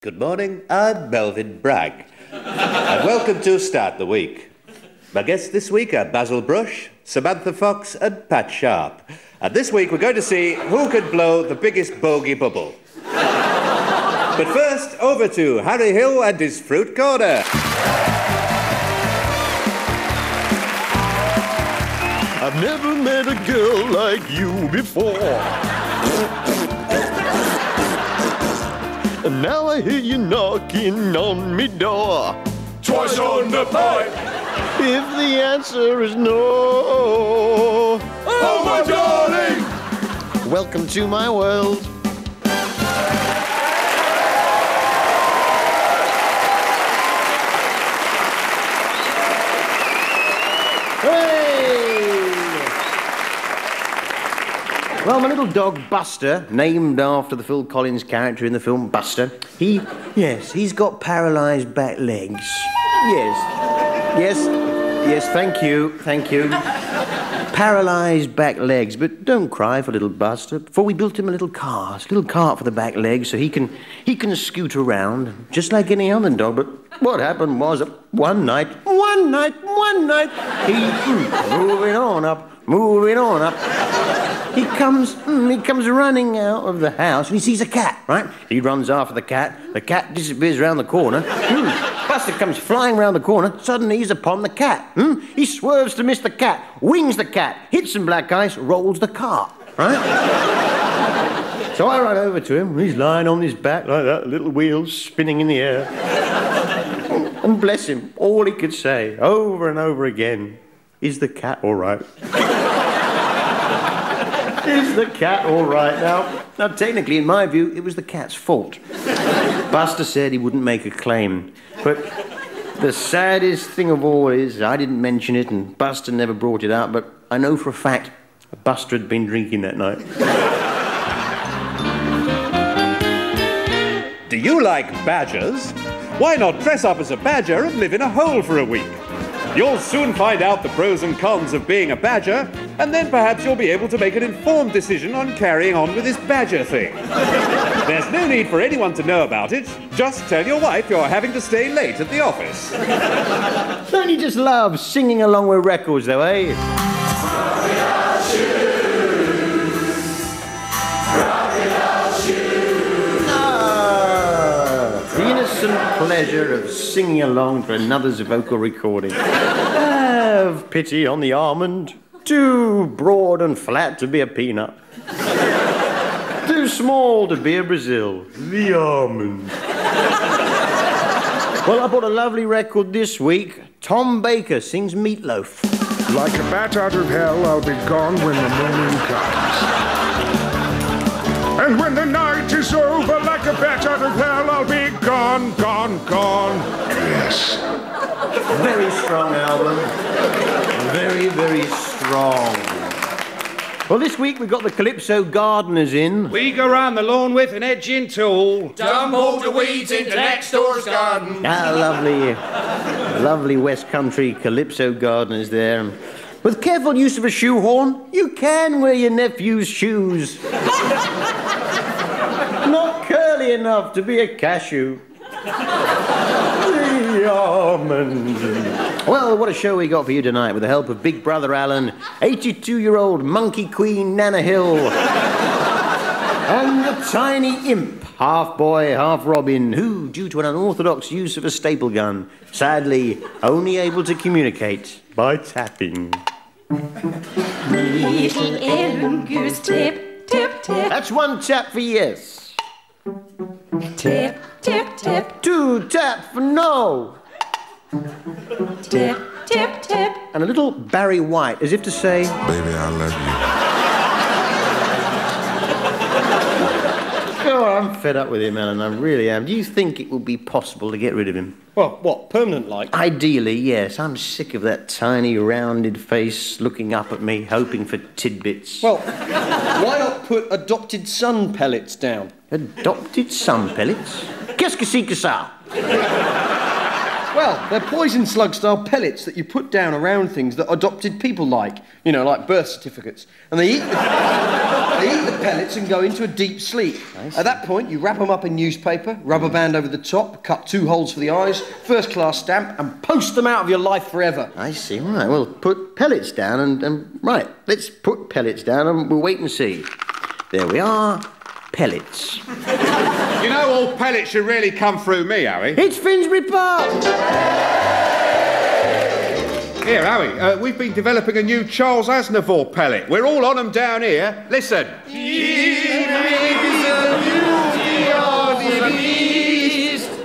Good morning, I'm Melvyn Bragg. and welcome to Start the Week. My guests this week are Basil Brush, Samantha Fox, and Pat Sharp. And this week we're going to see who can blow the biggest bogey bubble. but first, over to Harry Hill and his Fruit Corner. I've never met a girl like you before. And now I hear you knocking on me door. Twice on the pipe. If the answer is no, Oh, my darling. welcome to my world. Hey! Well, my little dog Buster, named after the Phil Collins character in the film Buster, he, yes, he's got paralysed back legs. Yes, yes, yes, thank you, thank you. Paralysed back legs, but don't cry for little Buster. For we built him a little cart, a little cart for the back legs, so he can he can scoot around just like any other dog. But what happened was one night, one night, one night, he moving on up, moving on up. He comes, mm, he comes running out of the house and he sees a cat, right? He runs after the cat. The cat disappears around the corner. Mm, Buster comes flying round the corner. Suddenly he's upon the cat. Mm, he swerves to miss the cat, wings the cat, hits some black ice, rolls the cart, right? so I run over to him. He's lying on his back like that, little wheels spinning in the air. and bless him, all he could say over and over again is the cat all right? Is the cat all right now? Now, technically, in my view, it was the cat's fault. Buster said he wouldn't make a claim. But the saddest thing of all is I didn't mention it and Buster never brought it up, but I know for a fact Buster had been drinking that night. Do you like badgers? Why not dress up as a badger and live in a hole for a week? You'll soon find out the pros and cons of being a badger, and then perhaps you'll be able to make an informed decision on carrying on with this badger thing. There's no need for anyone to know about it. Just tell your wife you're having to stay late at the office. Don't you just love singing along with records, though, eh? Pleasure of singing along to another's vocal recording. Have pity on the almond. Too broad and flat to be a peanut. Too small to be a Brazil. The almond. Well, I bought a lovely record this week. Tom Baker sings Meatloaf. Like a bat out of hell, I'll be gone when the morning comes. And when the night is over, like a bat out of hell, I'll be gone, gone, gone. Yes. Very strong album. Very, very strong. Well, this week we've got the Calypso Gardeners in. We go round the lawn with an edging tool. Dump all the weeds into next door's garden. Ah, lovely, lovely West Country Calypso Gardeners there. With careful use of a shoehorn, you can wear your nephew's shoes. Not curly enough to be a cashew. The almond. Well, what a show we got for you tonight with the help of Big Brother Alan, 82 year old monkey queen Nana Hill, and the tiny imp, half boy, half Robin, who, due to an unorthodox use of a staple gun, sadly only able to communicate by tapping. Little Alan goose tip, tip, tip, That's one tap for yes, tip, tip, tip, two tap for no, tip, tip, tip. and a little Barry White, as if to say, Baby, I love you. Oh, I'm fed up with him, Alan. I really am. Do you think it would be possible to get rid of him? Well, what, permanent like? Ideally, yes. I'm sick of that tiny, rounded face looking up at me, hoping for tidbits. Well, why not put adopted son pellets down? Adopted sun pellets? Qu'est-ce que c'est que ça? Well, they're poison slug style pellets that you put down around things that adopted people like. You know, like birth certificates. And they eat the. They eat the pellets and go into a deep sleep. At that point, you wrap them up in newspaper, rubber band over the top, cut two holes for the eyes, first class stamp, and post them out of your life forever. I see. Right. Well, put pellets down and, and right. Let's put pellets down and we'll wait and see. There we are. Pellets. You know, all pellets should really come through me, Harry. It's Finsbury Park. Here, Harry, uh, we've been developing a new Charles Aznavour pellet. We're all on them down here. Listen.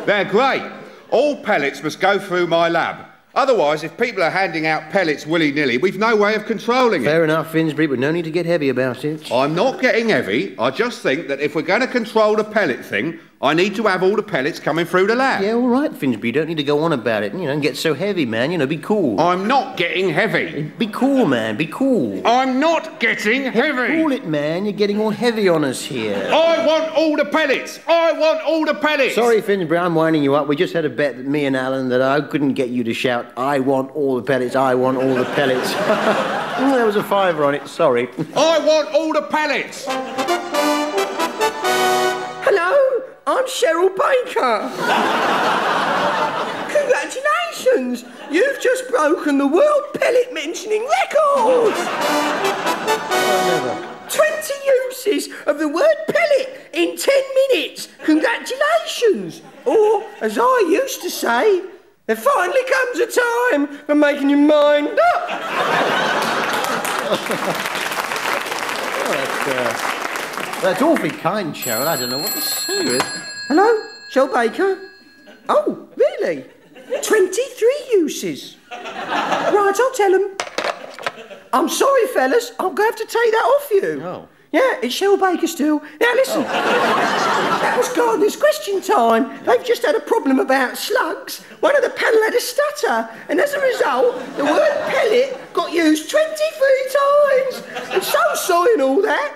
They're great. All pellets must go through my lab. Otherwise, if people are handing out pellets willy nilly, we've no way of controlling it. Fair enough, Finsbury, but no need to get heavy about it. I'm not getting heavy. I just think that if we're going to control the pellet thing, I need to have all the pellets coming through the lab. Yeah, all right, Finsbury. You don't need to go on about it. You know, and get so heavy, man. You know, be cool. I'm not getting heavy. Be cool, man. Be cool. I'm not getting heavy. Cool it, man. You're getting all heavy on us here. I want all the pellets. I want all the pellets. Sorry, Finsbury, I'm winding you up. We just had a bet that me and Alan that I couldn't get you to shout, I want all the pellets, I want all the pellets. there was a fiver on it, sorry. I want all the pellets. Hello, I'm Cheryl Baker. Congratulations, you've just broken the world pellet mentioning record. 20 uses of the word pellet in 10 minutes. Congratulations. Or, as I used to say, there finally comes a time for making your mind up. Uh, That's awfully kind, Cheryl. I don't know what to say. with. Hello, Cheryl Baker. Oh, really? 23 uses. Right, I'll tell them. I'm sorry, fellas. I'm going to have to take that off you. Oh. Yeah, it's Cheryl Baker still. Now, listen. that was Gardener's question time. They've just had a problem about slugs. One of the panel had a stutter, and as a result, the word pellet got used 23 times. And so sorry and all that.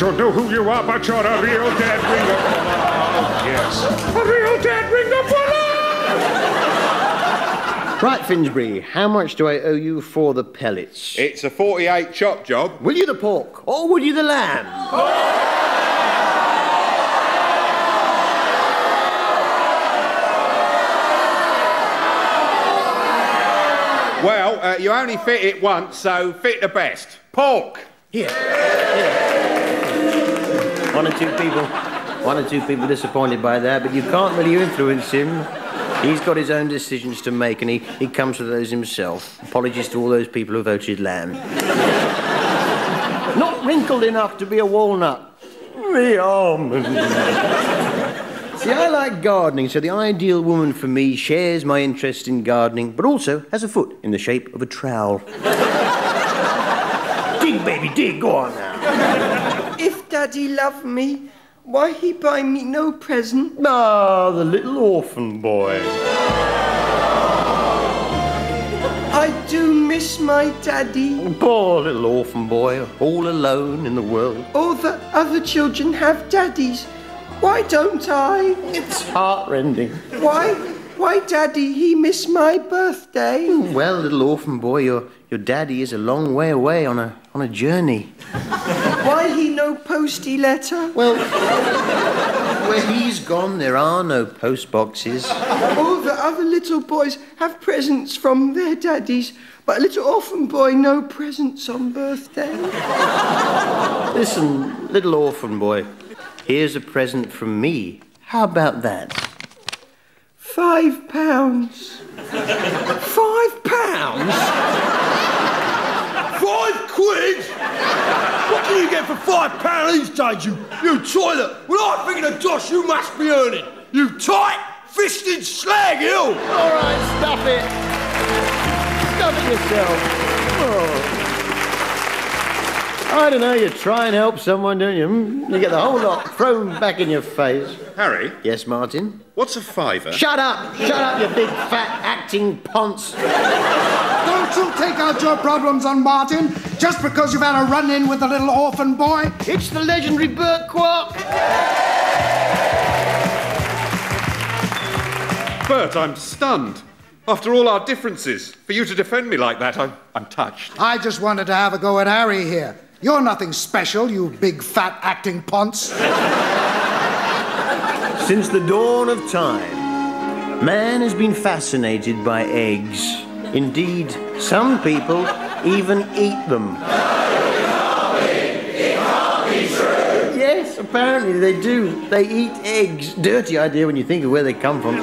don't know who you are, but you're a real dead ring of love. Yes, a real dead ring of love. Right, Finsbury, how much do I owe you for the pellets? It's a 48 chop job. Will you the pork or will you the lamb? Well, uh, you only fit it once, so fit the best. Pork. Here. Here. One or two people, one or two people disappointed by that, but you can't really influence him. He's got his own decisions to make, and he, he comes to those himself. Apologies to all those people who voted lamb. Not wrinkled enough to be a walnut. The almond. See, I like gardening, so the ideal woman for me shares my interest in gardening, but also has a foot in the shape of a trowel. dig, baby, dig. Go on now. Daddy loved me, why he buy me no present? Ah, the little orphan boy. I do miss my daddy. Poor little orphan boy, all alone in the world. All the other children have daddies. Why don't I? It's heartrending. Why? Why, Daddy, he missed my birthday? Well, little orphan boy, your, your daddy is a long way away on a, on a journey. Why he no posty letter? Well, where he's gone, there are no post boxes. All the other little boys have presents from their daddies, but a little orphan boy no presents on birthday. Listen, little orphan boy, here's a present from me. How about that? Five pounds. Five pounds? Five quid? What can you get for five pounds these days, you, you toilet? When I think of the dosh you must be earning, you tight-fisted slag, you! All right, stop it. Stop it yourself. Oh. I don't know, you try and help someone, don't you? Hmm? You get the whole lot thrown back in your face. Harry, Yes, Martin? what's a fiver? Shut up! Shut up, you big fat acting ponce. Don't you take out your problems on Martin just because you've had a run in with a little orphan boy? It's the legendary Burt Kwouk. Bert, I'm stunned. After all our differences, for you to defend me like that, I'm, I'm touched. I just wanted to have a go at Harry here. You're nothing special, you big fat acting ponce. Since the dawn of time, man has been fascinated by eggs. Indeed, some people even eat them. Yes, apparently they do. They eat eggs. Dirty idea when you think of where they come from.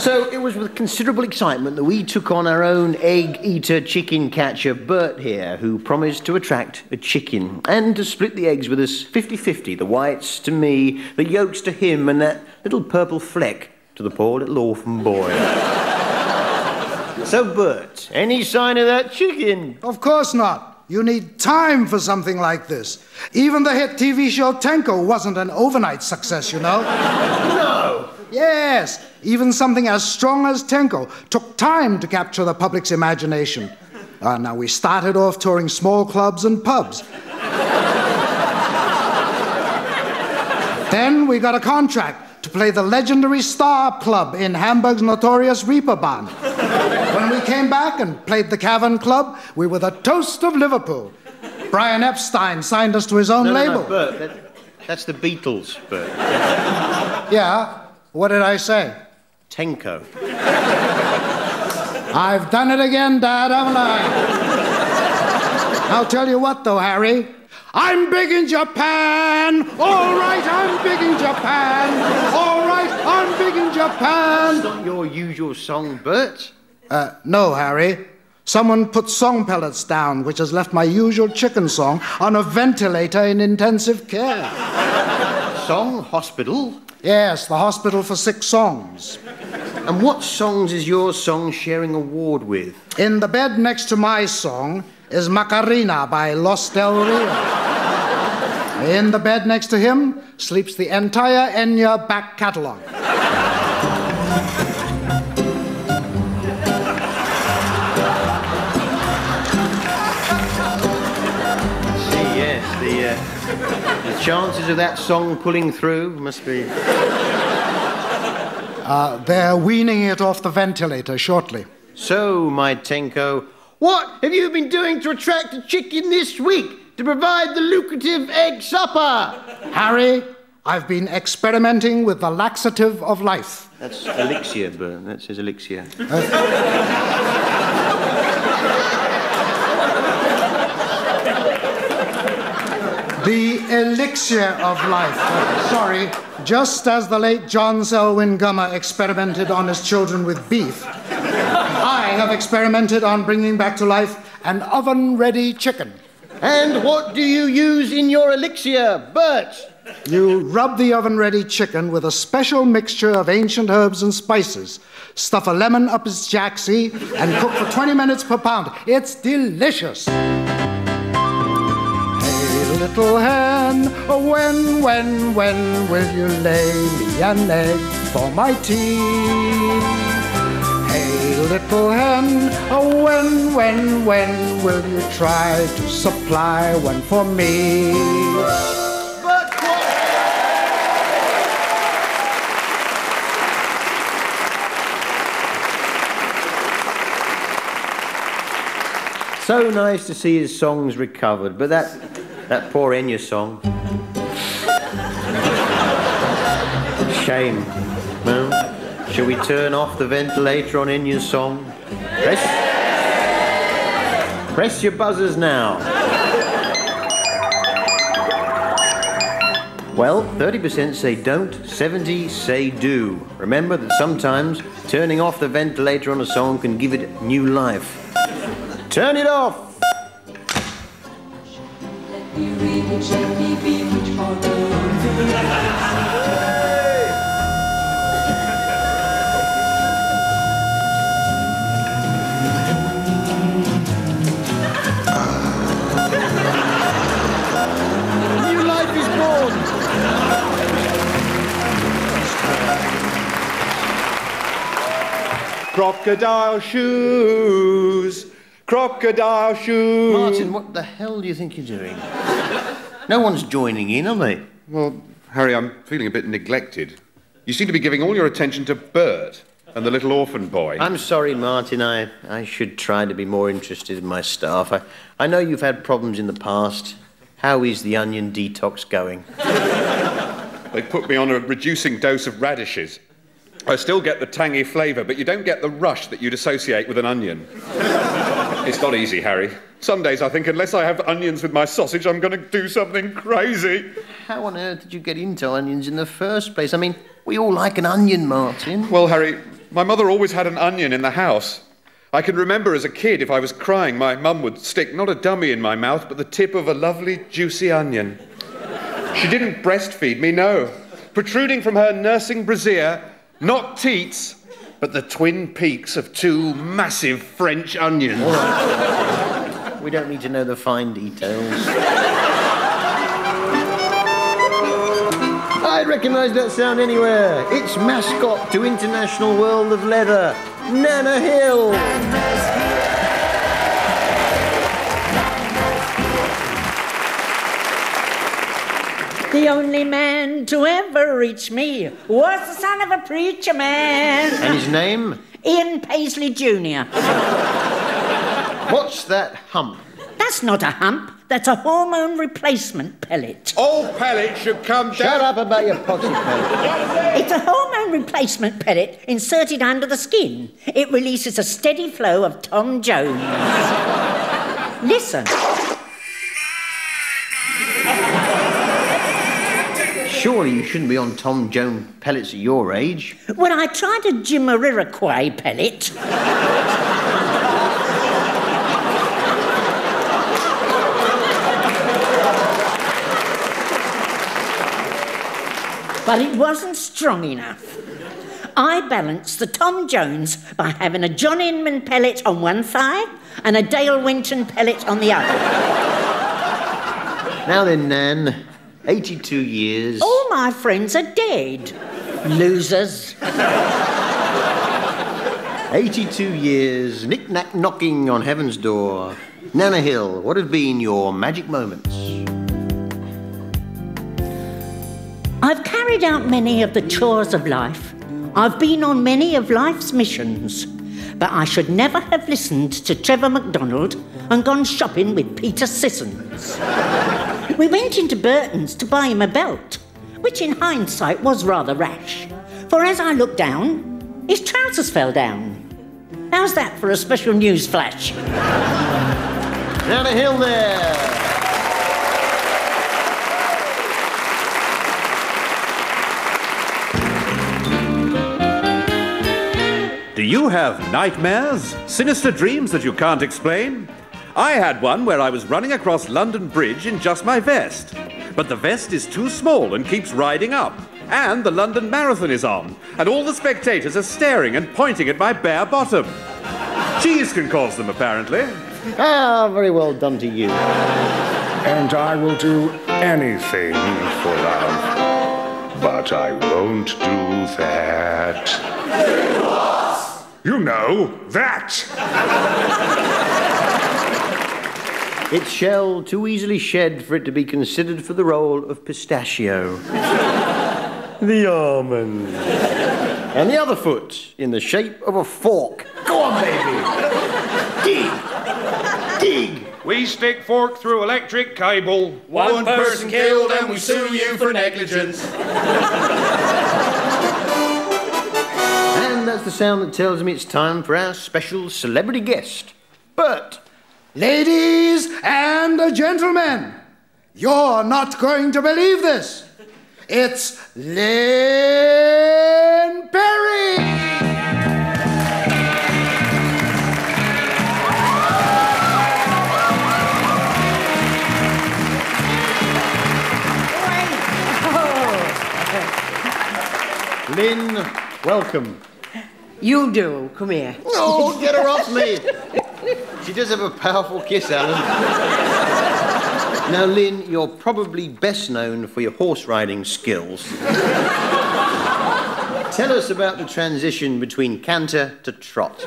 So it was with considerable excitement that we took on our own egg eater chicken catcher, Bert here, who promised to attract a chicken and to split the eggs with us 50 50, the whites to me, the yolks to him, and that little purple fleck to the poor little orphan boy. So, Bert, any sign of that chicken? Of course not. You need time for something like this. Even the hit TV show Tenko wasn't an overnight success, you know. No! Yes, even something as strong as Tenko took time to capture the public's imagination. Uh, now, we started off touring small clubs and pubs. then we got a contract to play the legendary Star Club in Hamburg's notorious Reeperbahn. when we came back and played the Cavern Club, we were the toast of Liverpool. Brian Epstein signed us to his own No, no, label. no, Bert, that, that's the Beatles, Bert. Yeah, what did I say? Tenko. I've done it again, Dad, haven't I? I'll tell you what, though, Harry. I'm big in Japan. All right, I'm big in Japan. All right, I'm big in Japan. Not your usual song, Bert. Uh, no, Harry. Someone put song pellets down, which has left my usual chicken song on a ventilator in intensive care. Song Hospital. Yes, the hospital for sick songs. And what songs is your song sharing a ward with? In the bed next to my song is Macarena by Los Del Rio. In the bed next to him sleeps the entire Enya back catalog. See, yes, the, uh, the chances of that song pulling through must be. Uh, they're weaning it off the ventilator shortly. So, my Tenko, what have you been doing to attract a chicken this week to provide the lucrative egg supper? Harry, I've been experimenting with the laxative of life. That's elixir, Bert. That says elixir. The elixir of life. Sorry, just as the late John Selwyn Gummer experimented on his children with beef, I have experimented on bringing back to life an oven ready chicken. And what do you use in your elixir, Bert? You rub the oven ready chicken with a special mixture of ancient herbs and spices, stuff a lemon up its jacksie, and cook for 20 minutes per pound. It's delicious. Hey, little hen, when, when, when will you lay me an egg for my tea? little hen, oh when, when, when will you try to supply one for me? So nice to see his songs recovered, but that, that poor Enya song. Shame. No? Shall we turn off the ventilator on Enya's song? Press, press your buzzers now. Well, 30% say don't, 70 say do. Remember that sometimes turning off the ventilator on a song can give it new life. Turn it off! Crocodile shoes. Crocodile shoes. Martin, what the hell do you think you're doing? No one's joining in, are they? Well, Harry, I'm feeling a bit neglected. You seem to be giving all your attention to Bert and the little orphan boy. I'm sorry, Martin. I, I should try to be more interested in my staff. I, I know you've had problems in the past. How is the onion detox going? They put me on a reducing dose of radishes. I still get the tangy flavour, but you don't get the rush that you'd associate with an onion. it's not easy, Harry. Some days I think unless I have onions with my sausage, I'm going to do something crazy. How on earth did you get into onions in the first place? I mean, we all like an onion, Martin. Well, Harry, my mother always had an onion in the house. I can remember as a kid, if I was crying, my mum would stick not a dummy in my mouth, but the tip of a lovely, juicy onion. She didn't breastfeed me, no. Protruding from her nursing brassiere, not teats, but the twin peaks of two massive French onions. We don't need to know the fine details. I'd recognise that sound anywhere. It's mascot to International World of Leather, Nana Hill. The only man to ever reach me was the son of a preacher man. And his name? Ian Paisley Jr. What's that hump? That's not a hump, that's a hormone replacement pellet. All pellets should come down. Shut up about your poxy pellet. It's a hormone replacement pellet inserted under the skin. It releases a steady flow of Tom Jones. Listen. Surely you shouldn't be on Tom Jones pellets at your age. When I tried a Jamiroquai pellet, but it wasn't strong enough. I balanced the Tom Jones by having a John Inman pellet on one thigh and a Dale Winton pellet on the other. Now then, Nan, 82 years. All my friends are dead. Losers. 82 years, knick-knack knocking on heaven's door. Nana Hill, what have been your magic moments? I've carried out many of the chores of life. I've been on many of life's missions. But I should never have listened to Trevor McDonald and gone shopping with Peter Sissons. We went into Burton's to buy him a belt, which in hindsight was rather rash. For as I looked down, his trousers fell down. How's that for a special news flash? Nana Hill there. Do you have nightmares? Sinister dreams that you can't explain? I had one where I was running across London Bridge in just my vest. But the vest is too small and keeps riding up. And the London Marathon is on. And all the spectators are staring and pointing at my bare bottom. Cheese can cause them, apparently. Ah, very well done to you. And I will do anything for love. But I won't do that. You know, that! Its shell too easily shed for it to be considered for the role of pistachio. the almond. And the other foot in the shape of a fork. Go on, baby. Dig. Dig. We stick fork through electric cable. One person killed and we sue you for negligence. And that's the sound that tells me it's time for our special celebrity guest. Bert. Ladies and gentlemen, you're not going to believe this. It's Lynne Perrie! Oh, Lynne, welcome. You do. Come here. No, get her off me. She does have a powerful kiss, Alan. Now, Lynne, you're probably best known for your horse riding skills. Tell us about the transition between canter to trot.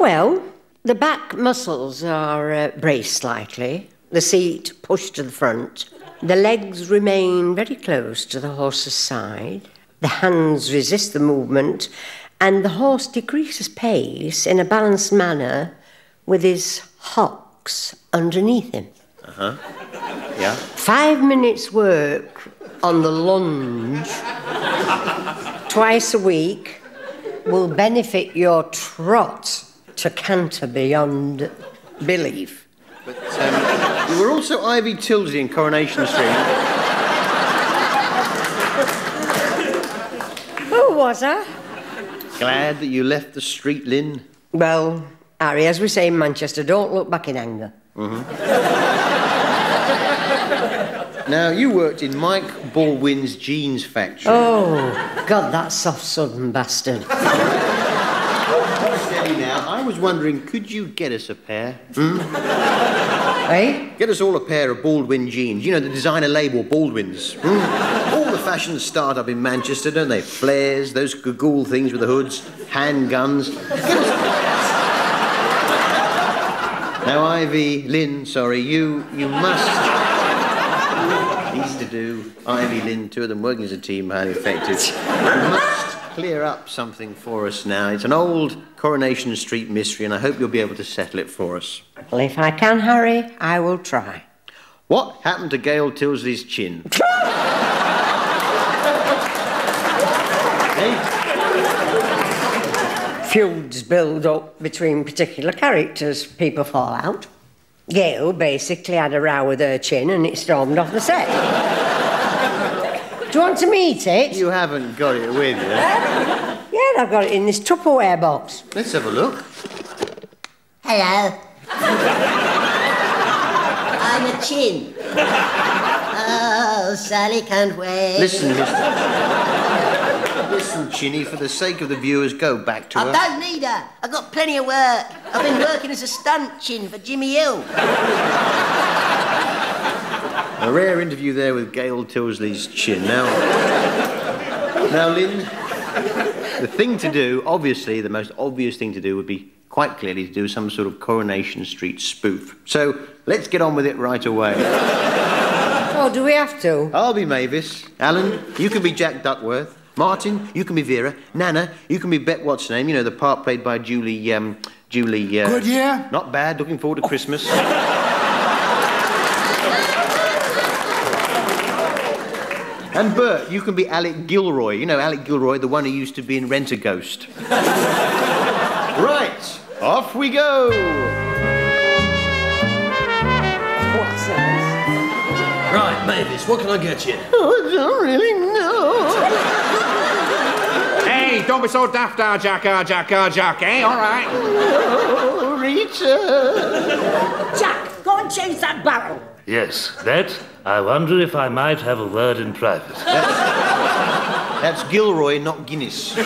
Well, the back muscles are uh, braced slightly, the seat pushed to the front, the legs remain very close to the horse's side, the hands resist the movement, and the horse decreases pace in a balanced manner with his hocks underneath him. Uh huh. Yeah. Five minutes' work on the lunge twice a week will benefit your trot to canter beyond belief. Um, you were also Ivy Tilsley in Coronation Street. Who was I? Glad that you left the street, Lynne. Well, Harry, as we say in Manchester, don't look back in anger. Now, you worked in Mike Baldwin's jeans factory. Oh, God, that soft southern bastard. Now. I was wondering, could you get us a pair? Hmm? Eh? Get us all a pair of Baldwin jeans. You know, the designer label, Baldwin's. Hmm? All the fashions start up in Manchester, don't they? Flares, those gaggle things with the hoods, handguns. Now, Ivy, Lynne, sorry, you you must. Easy to do. Ivy, Lynne, two of them working as a team, highly effective. You must clear up something for us now. It's an old Coronation Street mystery, and I hope you'll be able to settle it for us. Well, if I can, Harry, I will try. What happened to Gail Tilsley's chin? Feuds build up between particular characters. People fall out. Gail basically had a row with her chin and it stormed off the set. Do you want to meet it? You haven't got it with you. Yeah, I've got it in this Tupperware box. Let's have a look. Hello. I'm a chin. Oh, Sally can't wait. Listen, mister. Listen, Chinny, for the sake of the viewers, go back to her I her. don't need her. I've got plenty of work. I've been working as a stunt chin for Jimmy Hill. A rare interview there with Gail Tilsley's chin. Now, now, Lynne, the thing to do, obviously, the most obvious thing to do would be quite clearly to do some sort of Coronation Street spoof. So let's get on with it right away. Oh, do we have to? I'll be Mavis. Alan, you can be Jack Duckworth. Martin, you can be Vera. Nana, you can be Bet What's her name? You know the part played by Julie. Um, Julie. Uh, Goodyear? Not bad. Looking forward to Christmas. And Bert, you can be Alec Gilroy. You know Alec Gilroy, the one who used to be in Rent a Ghost. right, off we go. Right, Mavis, what can I get you? Oh, I don't really know. Hey, don't be so daft, ah, Jack, ah, Jack, ah, Jack, eh? All right. Oh, Rita. Jack, go and change that barrel. Yes, that. I wonder if I might have a word in private. That's Gilroy, not Guinness.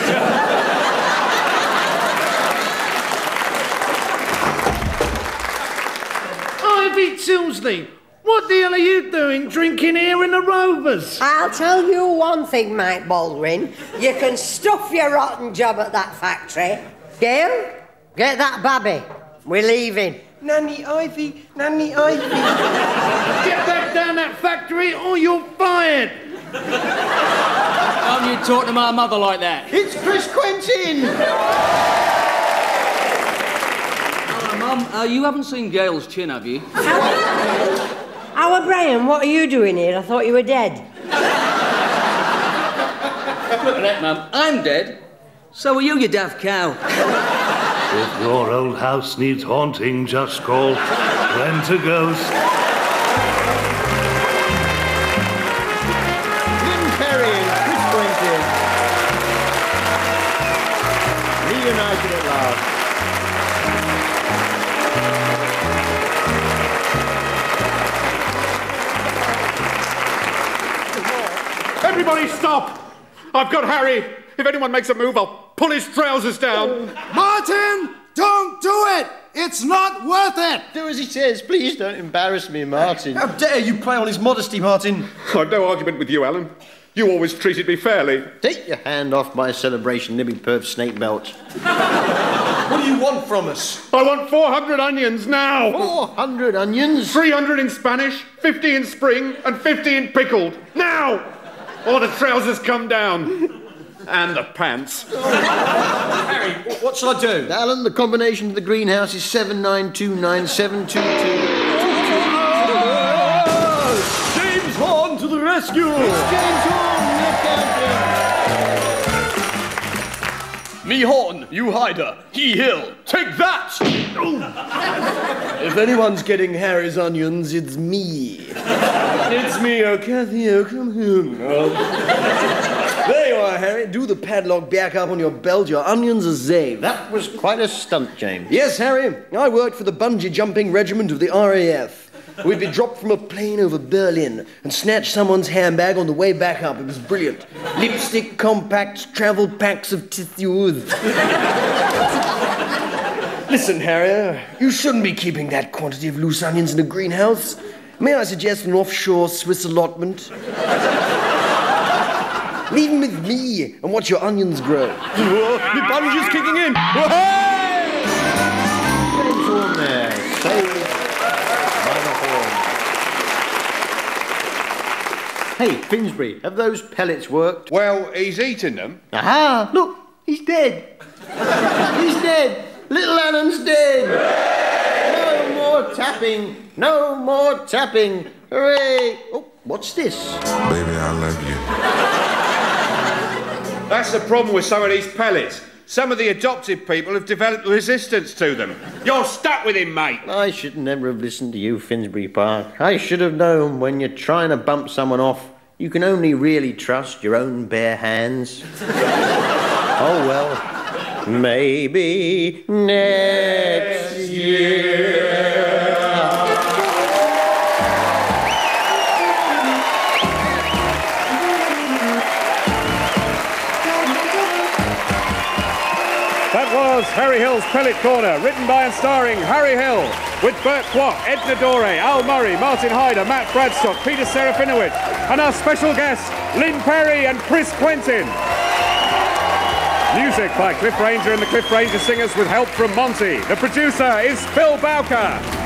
Ivy Tilsley, what the hell are you doing drinking here in the Rovers? I'll tell you one thing, Mike Baldwin. You can stuff your rotten job at that factory. Gail, get that babby. We're leaving. Nanny Ivy, Nanny Ivy. Get back down that factory or you're fired. Don't you talk to my mother like that? It's Chris Quentin. Hello, Mum, uh, you haven't seen Gail's chin, have you? Our Brian, what are you doing here? I thought you were dead. Look at that, Mum. I'm dead. So are you, you daft cow. If your old house needs haunting, just call Rent a Ghost. Everybody stop! I've got Harry. If anyone makes a move, I'll pull his trousers down. Martin, don't do it! It's not worth it! Do as he says. Please don't embarrass me, Martin. How dare you play on his modesty, Martin? I've no argument with you, Alan. You always treated me fairly. Take your hand off my celebration, Libby Perf snake belt. What do you want from us? I want 400 onions now. 400 onions? 300 in Spanish, 50 in spring, and 50 in pickled. Now! Or the trousers come down. And the pants. Harry, what shall I do? Alan, the combination to the greenhouse is 79297222. James Horn to the rescue! James Horn, Me Horn, you hider. He Hill, take that! if anyone's getting Harry's onions, it's me. it's me, oh Kathy, oh come home. there you are, Harry. Do the padlock back up on your belt. Your onions are saved. That was quite a stunt, James. Yes, Harry. I worked for the bungee jumping regiment of the RAF. We'd be dropped from a plane over Berlin and snatch someone's handbag on the way back up. It was brilliant. Lipstick, compacts, travel packs of tissues. Listen, Harry, you shouldn't be keeping that quantity of loose onions in a greenhouse. May I suggest an offshore Swiss allotment? Leave them with me and watch your onions grow. the bungee's kicking in. Hey, Finsbury, have those pellets worked? Well, he's eating them. Aha! Look, he's dead. he's dead. Little Alan's dead. No more tapping. No more tapping. Hooray! Oh, what's this? Baby, I love you. That's the problem with some of these pellets. Some of the adopted people have developed resistance to them. You're stuck with him, mate. I should never have listened to you, Finsbury Park. I should have known when you're trying to bump someone off, you can only really trust your own bare hands. oh well, maybe next year. Harry Hill's Pellet Corner, written by and starring Harry Hill, with Burt Kwouk, Edna Dore, Al Murray, Martin Hyder, Matt Bradstock, Peter Serafinowicz, and our special guests, Lynne Perrie and Chris Quentin. Music by Cliff Ranger and the Cliff Ranger Singers with help from Monty. The producer is Phil Bowker.